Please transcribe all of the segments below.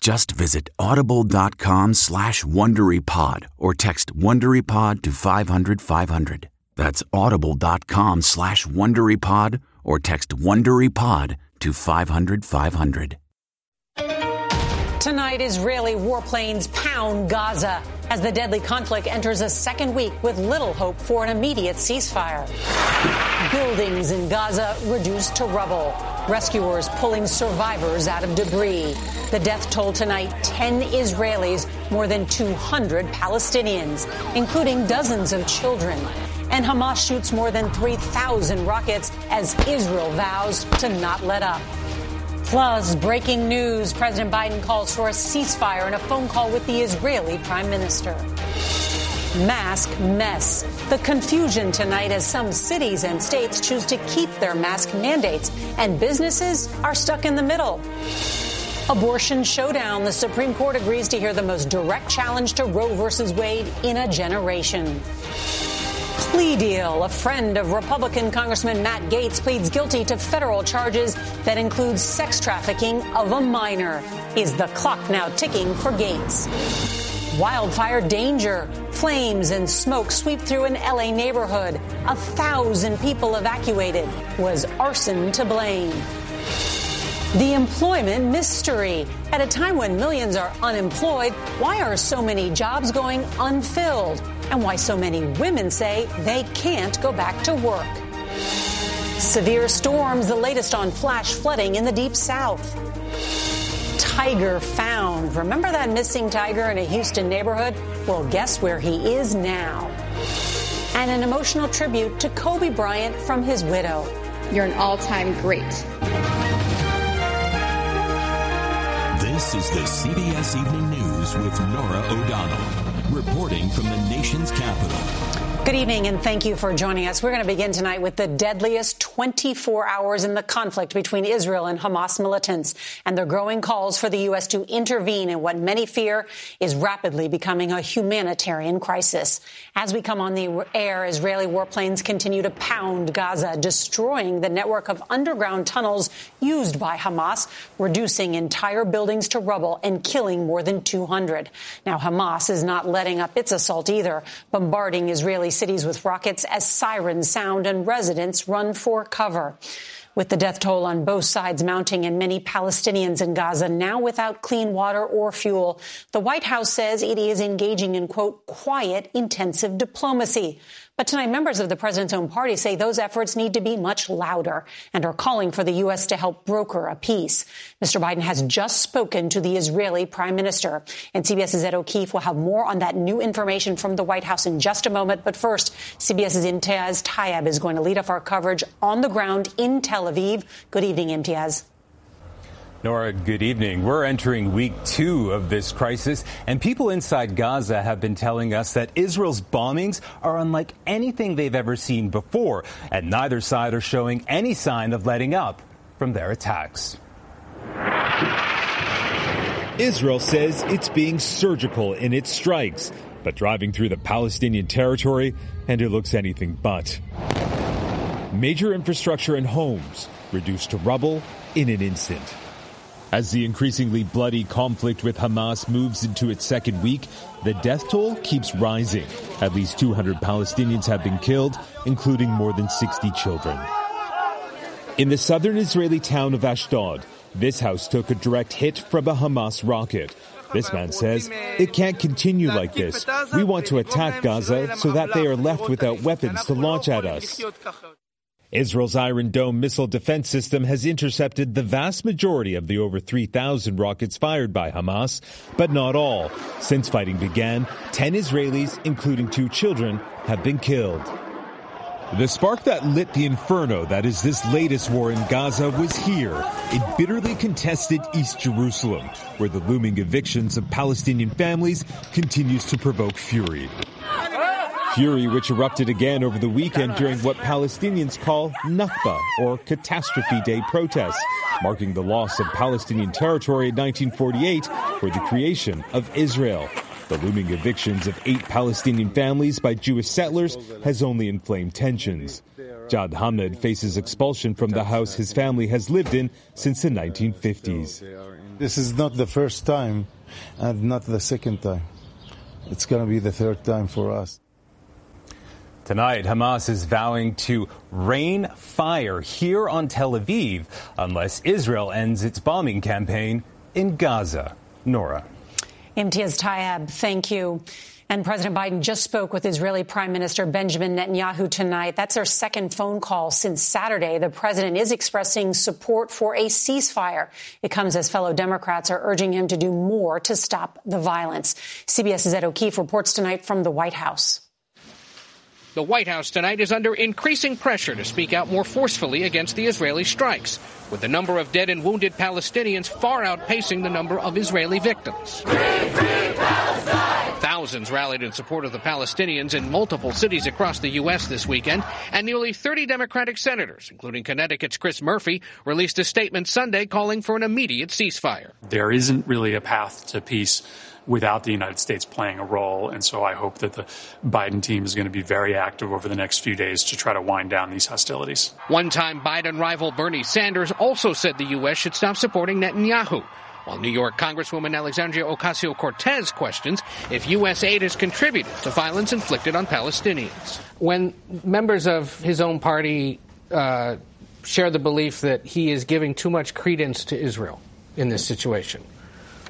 Just visit audible.com slash WonderyPod or text WonderyPod to 500, 500. That's audible.com slash WonderyPod or text WonderyPod to 500, 500. Tonight, Israeli warplanes pound Gaza as the deadly conflict enters a second week with little hope for an immediate ceasefire. Buildings in Gaza reduced to rubble. Rescuers pulling survivors out of debris. The death toll tonight 10 Israelis, more than 200 Palestinians, including dozens of children. And Hamas shoots more than 3,000 rockets as Israel vows to not let up. Plus, breaking news President Biden calls for a ceasefire in a phone call with the Israeli prime minister. Mask mess. The confusion tonight as some cities and states choose to keep their mask mandates, and businesses are stuck in the middle. Abortion showdown. The Supreme Court agrees to hear the most direct challenge to Roe versus Wade in a generation plea deal. A friend of Republican Congressman Matt Gaetz pleads guilty to federal charges that include sex trafficking of a minor. Is the clock now ticking for Gaetz? Wildfire danger. Flames and smoke sweep through an LA neighborhood. A thousand people evacuated. Was arson to blame? The employment mystery. At a time when millions are unemployed, why are so many jobs going unfilled? And why so many women say they can't go back to work. Severe storms, the latest on flash flooding in the deep south. Tiger found. Remember that missing tiger in a Houston neighborhood? Well, guess where he is now? And an emotional tribute to Kobe Bryant from his widow. You're an all time great. This is the CBS Evening News with Norah O'Donnell, reporting from the nation's capital. Good evening and thank you for joining us. We're going to begin tonight with the deadliest 24 hours in the conflict between Israel and Hamas militants and the growing calls for the U.S. to intervene in what many fear is rapidly becoming a humanitarian crisis. As we come on the air, Israeli warplanes continue to pound Gaza, destroying the network of underground tunnels used by Hamas, reducing entire buildings to rubble and killing more than 200. Now, Hamas is not letting up its assault either, bombarding Israeli cities with rockets as sirens sound and residents run for cover. With the death toll on both sides mounting and many Palestinians in Gaza now without clean water or fuel, the White House says it is engaging in, quote, quiet, intensive diplomacy. But tonight, members of the president's own party say those efforts need to be much louder and are calling for the U.S. to help broker a peace. Mr. Biden has just spoken to the Israeli prime minister. And CBS's Ed O'Keefe will have more on that new information from the White House in just a moment. But first, CBS's Imtiaz Tyab is going to lead off our coverage on the ground in Tel Aviv. Good evening, Imtiaz. Norah, good evening. We're entering week two of this crisis, and people inside Gaza have been telling us that Israel's bombings are unlike anything they've ever seen before, and neither side are showing any sign of letting up from their attacks. Israel says it's being surgical in its strikes, but driving through the Palestinian territory, and it looks anything but. Major infrastructure and homes reduced to rubble in an instant. As the increasingly bloody conflict with Hamas moves into its second week, the death toll keeps rising. At least 200 Palestinians have been killed, including more than 60 children. In the southern Israeli town of Ashdod, this house took a direct hit from a Hamas rocket. This man says, it can't continue like this. We want to attack Gaza so that they are left without weapons to launch at us. Israel's Iron Dome missile defense system has intercepted the vast majority of the over 3,000 rockets fired by Hamas, but not all. Since fighting began, 10 Israelis, including two children, have been killed. The spark that lit the inferno that is this latest war in Gaza was here, in bitterly contested East Jerusalem, where the looming evictions of Palestinian families continues to provoke fury. Fury which erupted again over the weekend during what Palestinians call Nakba, or Catastrophe Day protests, marking the loss of Palestinian territory in 1948 for the creation of Israel. The looming evictions of eight Palestinian families by Jewish settlers has only inflamed tensions. Jad Hamid faces expulsion from the house his family has lived in since the 1950s. This is not the first time and not the second time. It's going to be the third time for us. Tonight, Hamas is vowing to rain fire here on Tel Aviv unless Israel ends its bombing campaign in Gaza. Norah. Imtiaz Tyab, thank you. And President Biden just spoke with Israeli Prime Minister Benjamin Netanyahu tonight. That's their second phone call since Saturday. The president is expressing support for a ceasefire. It comes as fellow Democrats are urging him to do more to stop the violence. CBS's Ed O'Keefe reports tonight from the White House. The White House tonight is under increasing pressure to speak out more forcefully against the Israeli strikes, with the number of dead and wounded Palestinians far outpacing the number of Israeli victims. Thousands rallied in support of the Palestinians in multiple cities across the U.S. this weekend, and nearly 30 Democratic senators, including Connecticut's Chris Murphy, released a statement Sunday calling for an immediate ceasefire. There isn't really a path to peace without the United States playing a role. And so I hope that the Biden team is going to be very active over the next few days to try to wind down these hostilities. One time Biden rival Bernie Sanders also said the U.S. should stop supporting Netanyahu. While New York Congresswoman Alexandria Ocasio Cortez questions if U.S. aid has contributed to violence inflicted on Palestinians. When members of his own party uh, share the belief that he is giving too much credence to Israel in this situation,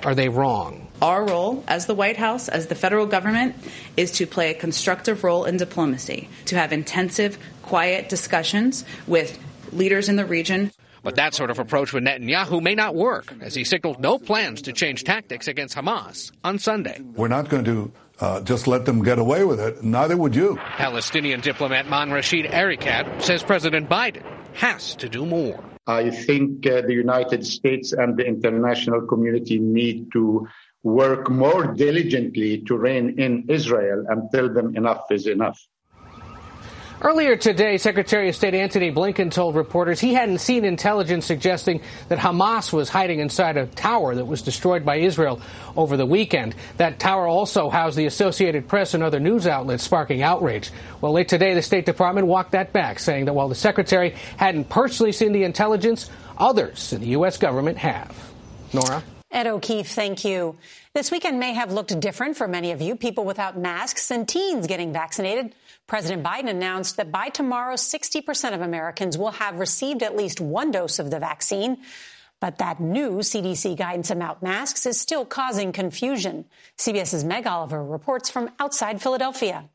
are they wrong? Our role as the White House, as the federal government, is to play a constructive role in diplomacy, to have intensive, quiet discussions with leaders in the region. But that sort of approach with Netanyahu may not work, as he signaled no plans to change tactics against Hamas on Sunday. We're not going to uh, just let them get away with it. Neither would you. Palestinian diplomat Man Rashid Erekat says President Biden has to do more. I think uh, the United States and the international community need to work more diligently to rein in Israel and tell them enough is enough. Earlier today, Secretary of State Antony Blinken told reporters he hadn't seen intelligence suggesting that Hamas was hiding inside a tower that was destroyed by Israel over the weekend. That tower also housed the Associated Press and other news outlets, sparking outrage. Well, late today, the State Department walked that back, saying that while the Secretary hadn't personally seen the intelligence, others in the U.S. government have. Norah? Ed O'Keefe, thank you. This weekend may have looked different for many of you, people without masks and teens getting vaccinated. President Biden announced that by tomorrow, 60% of Americans will have received at least one dose of the vaccine. But that new CDC guidance about masks is still causing confusion. CBS's Meg Oliver reports from outside Philadelphia.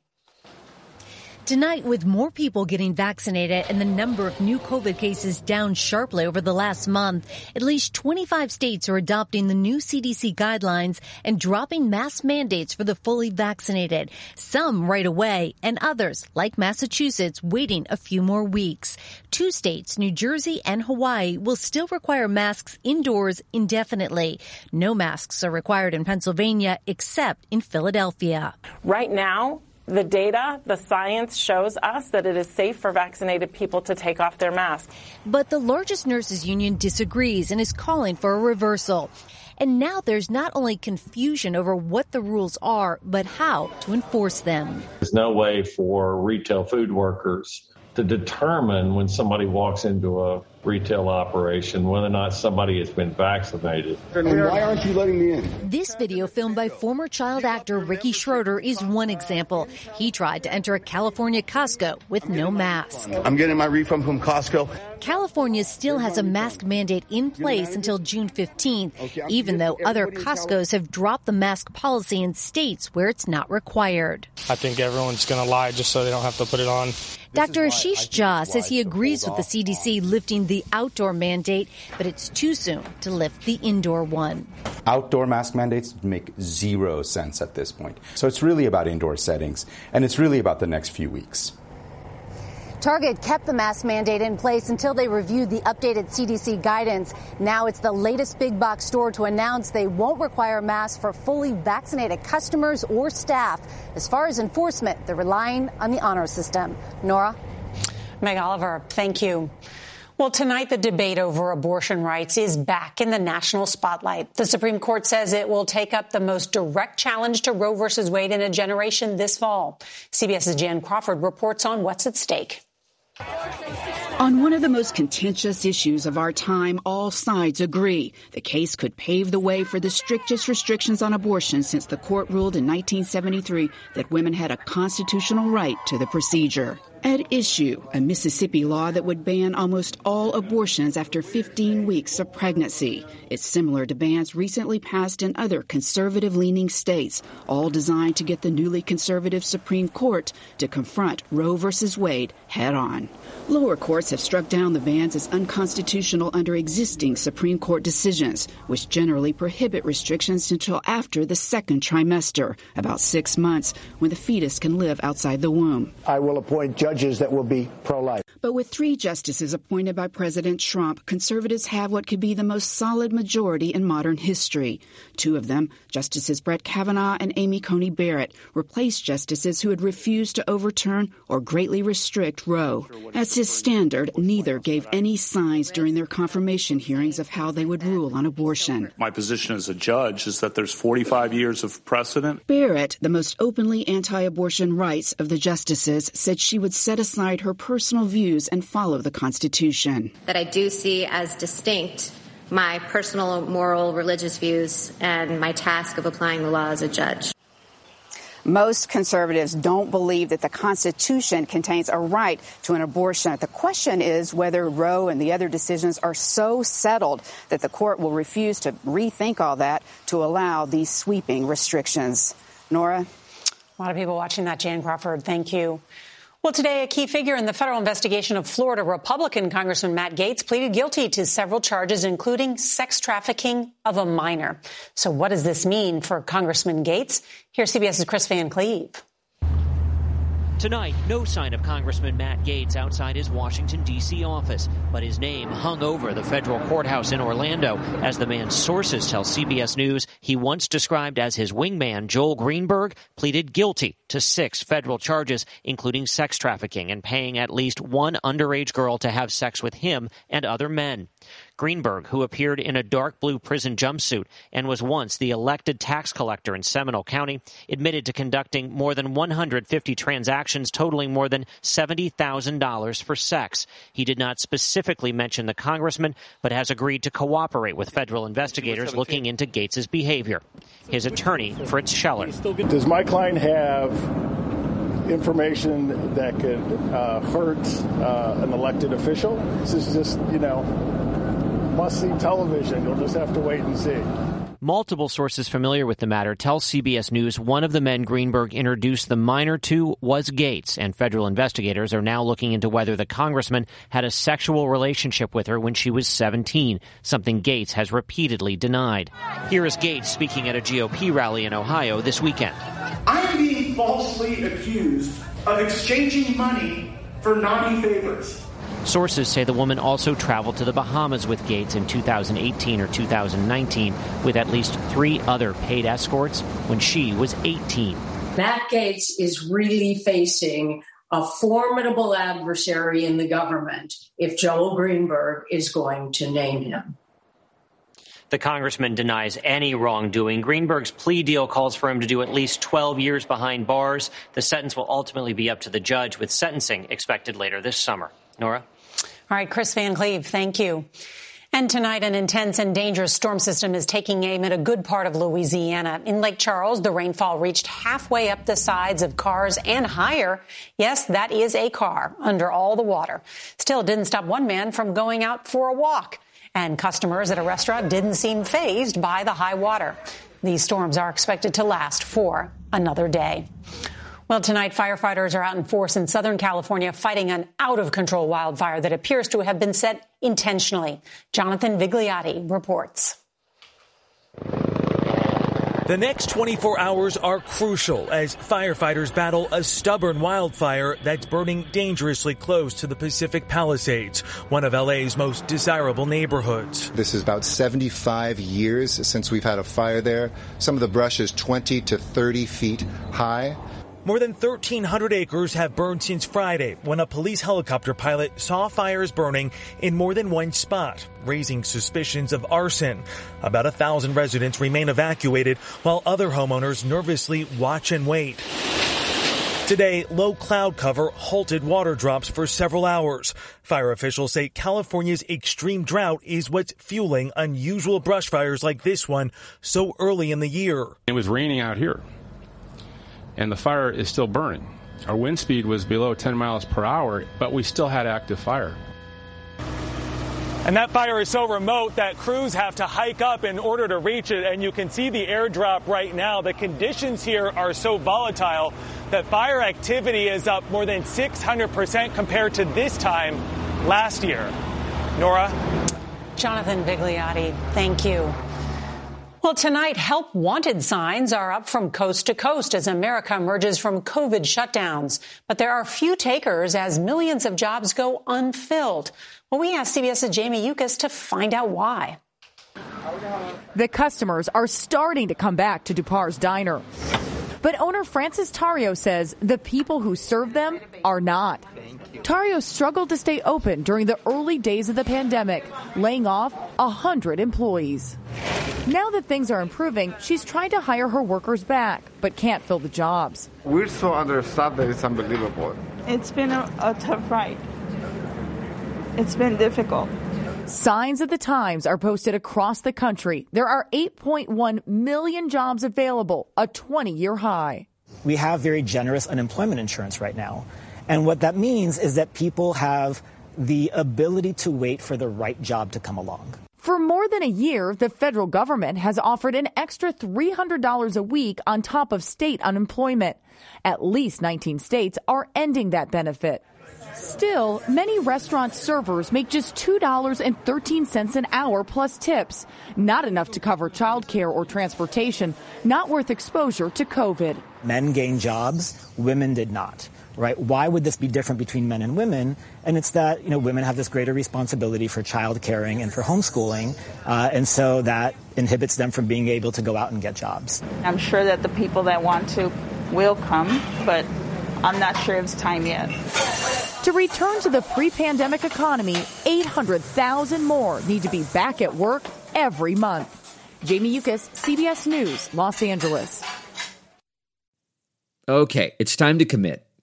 Tonight, with more people getting vaccinated and the number of new COVID cases down sharply over the last month, at least 25 states are adopting the new CDC guidelines and dropping mask mandates for the fully vaccinated. Some right away and others, like Massachusetts, waiting a few more weeks. Two states, New Jersey and Hawaii, will still require masks indoors indefinitely. No masks are required in Pennsylvania except in Philadelphia. Right now, the data, the science shows us that it is safe for vaccinated people to take off their masks. But the largest nurses union disagrees and is calling for a reversal. And now there's not only confusion over what the rules are, but how to enforce them. There's no way for retail food workers to determine when somebody walks into a retail operation whether or not somebody has been vaccinated. And why aren't you letting me in? This video filmed by former child actor Ricky Schroder is one example. He tried to enter a California Costco with no mask. I'm getting my refund from Costco. California still has a mask mandate in place until June 15th, even though other Costco's have dropped the mask policy in states where it's not required. I think everyone's going to lie just so they don't have to put it on. Dr. Ashish Jha says he agrees with the CDC lifting the outdoor mandate, but it's too soon to lift the indoor one. Outdoor mask mandates make zero sense at this point. So it's really about indoor settings, and it's really about the next few weeks. Target kept the mask mandate in place until they reviewed the updated CDC guidance. Now it's the latest big box store to announce they won't require masks for fully vaccinated customers or staff. As far as enforcement, they're relying on the honor system. Norah? Meg Oliver, thank you. Well, tonight the debate over abortion rights is back in the national spotlight. The Supreme Court says it will take up the most direct challenge to Roe versus Wade in a generation this fall. CBS's Jan Crawford reports on what's at stake. On one of the most contentious issues of our time, all sides agree. The case could pave the way for the strictest restrictions on abortion since the court ruled in 1973 that women had a constitutional right to the procedure. At issue, a Mississippi law that would ban almost all abortions after 15 weeks of pregnancy. It's similar to bans recently passed in other conservative leaning states, all designed to get the newly conservative Supreme Court to confront Roe v. Wade head on. Lower courts have struck down the bans as unconstitutional under existing Supreme Court decisions, which generally prohibit restrictions until after the second trimester, about six months, when the fetus can live outside the womb. I will appoint judges that will be pro life. But with three justices appointed by President Trump, conservatives have what could be the most solid majority in modern history. Two of them, Justices Brett Kavanaugh and Amy Coney Barrett, replaced justices who had refused to overturn or greatly restrict Roe. As his standard, neither gave any signs during their confirmation hearings of how they would rule on abortion. My position as a judge is that there's 45 years of precedent. Barrett, the most openly anti abortion rights of the justices, said she would set aside her personal views and follow the Constitution. That I do see as distinct my personal, moral, religious views and my task of applying the law as a judge. Most conservatives don't believe that the Constitution contains a right to an abortion. The question is whether Roe and the other decisions are so settled that the court will refuse to rethink all that to allow these sweeping restrictions. Norah? A lot of people watching that, Jan Crawford. Thank you. Well, today, a key figure in the federal investigation of Florida Republican Congressman Matt Gaetz pleaded guilty to several charges, including sex trafficking of a minor. So, what does this mean for Congressman Gaetz? Here's CBS's Kris Van Cleave. Tonight, no sign of Congressman Matt Gaetz outside his Washington, D.C. office, but his name hung over the federal courthouse in Orlando as the man's sources tell CBS News he once described as his wingman, Joel Greenberg, pleaded guilty to six federal charges, including sex trafficking and paying at least one underage girl to have sex with him and other men. Greenberg, who appeared in a dark blue prison jumpsuit and was once the elected tax collector in Seminole County, admitted to conducting more than 150 transactions totaling more than $70,000 for sex. He did not specifically mention the congressman, but has agreed to cooperate with federal investigators looking into Gaetz's behavior. His attorney, Fritz Scheller. Does my client have information that could uh, hurt uh, an elected official? This is just, you know, must see television. You'll just have to wait and see. Multiple sources familiar with the matter tell CBS News one of the men Greenberg introduced the minor to was Gaetz, and federal investigators are now looking into whether the congressman had a sexual relationship with her when she was 17, something Gaetz has repeatedly denied. Here is Gaetz speaking at a GOP rally in Ohio this weekend. I'm being falsely accused of exchanging money for naughty favors. Sources say the woman also traveled to the Bahamas with Gaetz in 2018 or 2019 with at least three other paid escorts when she was 18. Matt Gaetz is really facing a formidable adversary in the government if Joel Greenberg is going to name him. The congressman denies any wrongdoing. Greenberg's plea deal calls for him to do at least 12 years behind bars. The sentence will ultimately be up to the judge, with sentencing expected later this summer. Norah? All right, Kris Van Cleave, thank you. And tonight, an intense and dangerous storm system is taking aim at a good part of Louisiana. In Lake Charles, the rainfall reached halfway up the sides of cars and higher. Yes, that is a car under all the water. Still, didn't stop one man from going out for a walk. And customers at a restaurant didn't seem phased by the high water. These storms are expected to last for another day. Well, tonight, firefighters are out in force in Southern California fighting an out of control wildfire that appears to have been set intentionally. Jonathan Vigliotti reports. The next 24 hours are crucial as firefighters battle a stubborn wildfire that's burning dangerously close to the Pacific Palisades, one of LA's most desirable neighborhoods. This is about 75 years since we've had a fire there. Some of the brush is 20 to 30 feet high. More than 1,300 acres have burned since Friday when a police helicopter pilot saw fires burning in more than one spot, raising suspicions of arson. About a thousand residents remain evacuated while other homeowners nervously watch and wait. Today, low cloud cover halted water drops for several hours. Fire officials say California's extreme drought is what's fueling unusual brush fires like this one so early in the year. It was raining out here and the fire is still burning. Our wind speed was below 10 miles per hour, but we still had active fire. And that fire is so remote that crews have to hike up in order to reach it. And you can see the airdrop right now. The conditions here are so volatile that fire activity is up more than 600% compared to this time last year. Norah? Jonathan Vigliotti, thank you. Well, tonight, help wanted signs are up from coast to coast as America emerges from COVID shutdowns. But there are few takers as millions of jobs go unfilled. Well, we asked CBS's Jamie Yuccas to find out why. The customers are starting to come back to Du-par's Diner. But owner Frances Tario says the people who serve them are not. Tario struggled to stay open during the early days of the pandemic, laying off 100 employees. Now that things are improving, she's trying to hire her workers back, but can't fill the jobs. We're so understaffed that it's unbelievable. It's been a, a tough ride. It's been difficult. Signs of the times are posted across the country. There are 8.1 million jobs available, a 20 year high. We have very generous unemployment insurance right now. And what that means is that people have the ability to wait for the right job to come along. For more than a year, the federal government has offered an extra $300 a week on top of state unemployment. At least 19 states are ending that benefit. Still, many restaurant servers make just $2.13 an hour plus tips. Not enough to cover childcare or transportation, not worth exposure to COVID. Men gained jobs, women did not right? Why would this be different between men and women? And it's that, you know, women have this greater responsibility for child caring and for homeschooling. Uh, and so that inhibits them from being able to go out and get jobs. I'm sure that the people that want to will come, but I'm not sure it's time yet. To return to the pre pandemic economy, 800,000 more need to be back at work every month. Jamie Yuccas, CBS News, Los Angeles. Okay, it's time to commit.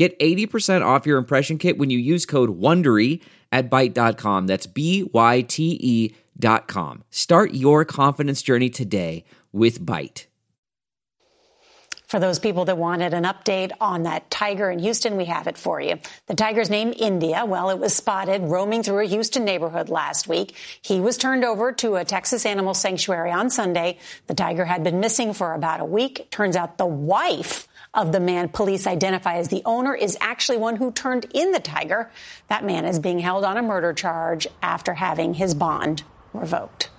Get 80% off your impression kit when you use code WONDERY at Byte.com. That's B-Y-T-E dot com. Start your confidence journey today with Byte. For those people that wanted an update on that tiger in Houston, we have it for you. The tiger's name India. Well, it was spotted roaming through a Houston neighborhood last week. He was turned over to a Texas animal sanctuary on Sunday. The tiger had been missing for about a week. Turns out the wife of the man police identify as the owner is actually one who turned in the tiger. That man is being held on a murder charge after having his bond revoked.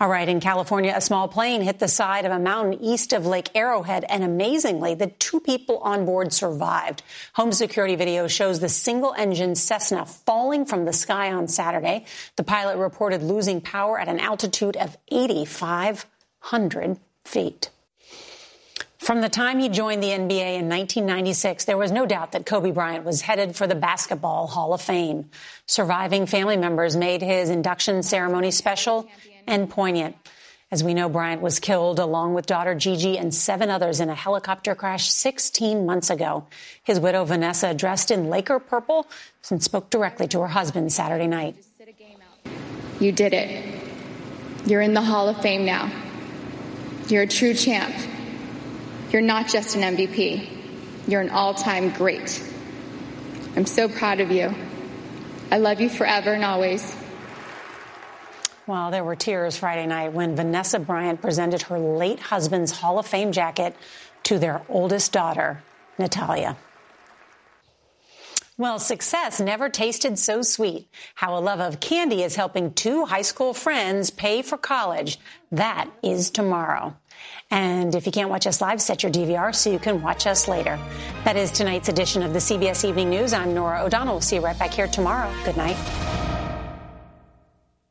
All right, in California, a small plane hit the side of a mountain east of Lake Arrowhead, and amazingly, the two people on board survived. Home security video shows the single engine Cessna falling from the sky on Saturday. The pilot reported losing power at an altitude of 8,500 feet. From the time he joined the NBA in 1996, there was no doubt that Kobe Bryant was headed for the Basketball Hall of Fame. Surviving family members made his induction ceremony special and poignant. As we know, Bryant was killed along with daughter Gigi and seven others in a helicopter crash 16 months ago. His widow, Vanessa, dressed in Laker purple and spoke directly to her husband Saturday night. You did it. You're in the Hall of Fame now. You're a true champ. You're not just an MVP. You're an all time great. I'm so proud of you. I love you forever and always. Well, there were tears Friday night when Vanessa Bryant presented her late husband's Hall of Fame jacket to their oldest daughter, Natalia. Well, success never tasted so sweet. How a love of candy is helping two high school friends pay for college. That is tomorrow. And if you can't watch us live, set your DVR so you can watch us later. That is tonight's edition of the CBS Evening News. I'm Norah O'Donnell. We'll see you right back here tomorrow. Good night.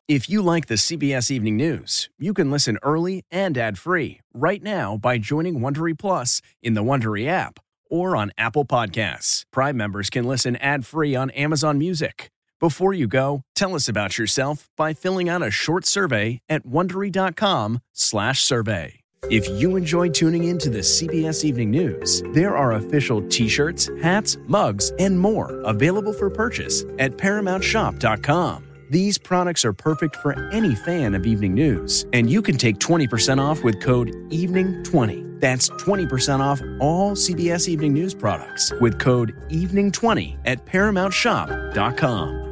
If you like the CBS Evening News, you can listen early and ad-free right now by joining Wondery Plus in the Wondery app or on Apple Podcasts. Prime members can listen ad-free on Amazon Music. Before you go, tell us about yourself by filling out a short survey at wondery.com/survey. If you enjoy tuning in to the CBS Evening News, there are official t-shirts, hats, mugs, and more available for purchase at paramountshop.com. These products are perfect for any fan of evening news, and you can take 20% off with code EVENING20. That's 20% off all CBS Evening News products with code EVENING20 at ParamountShop.com.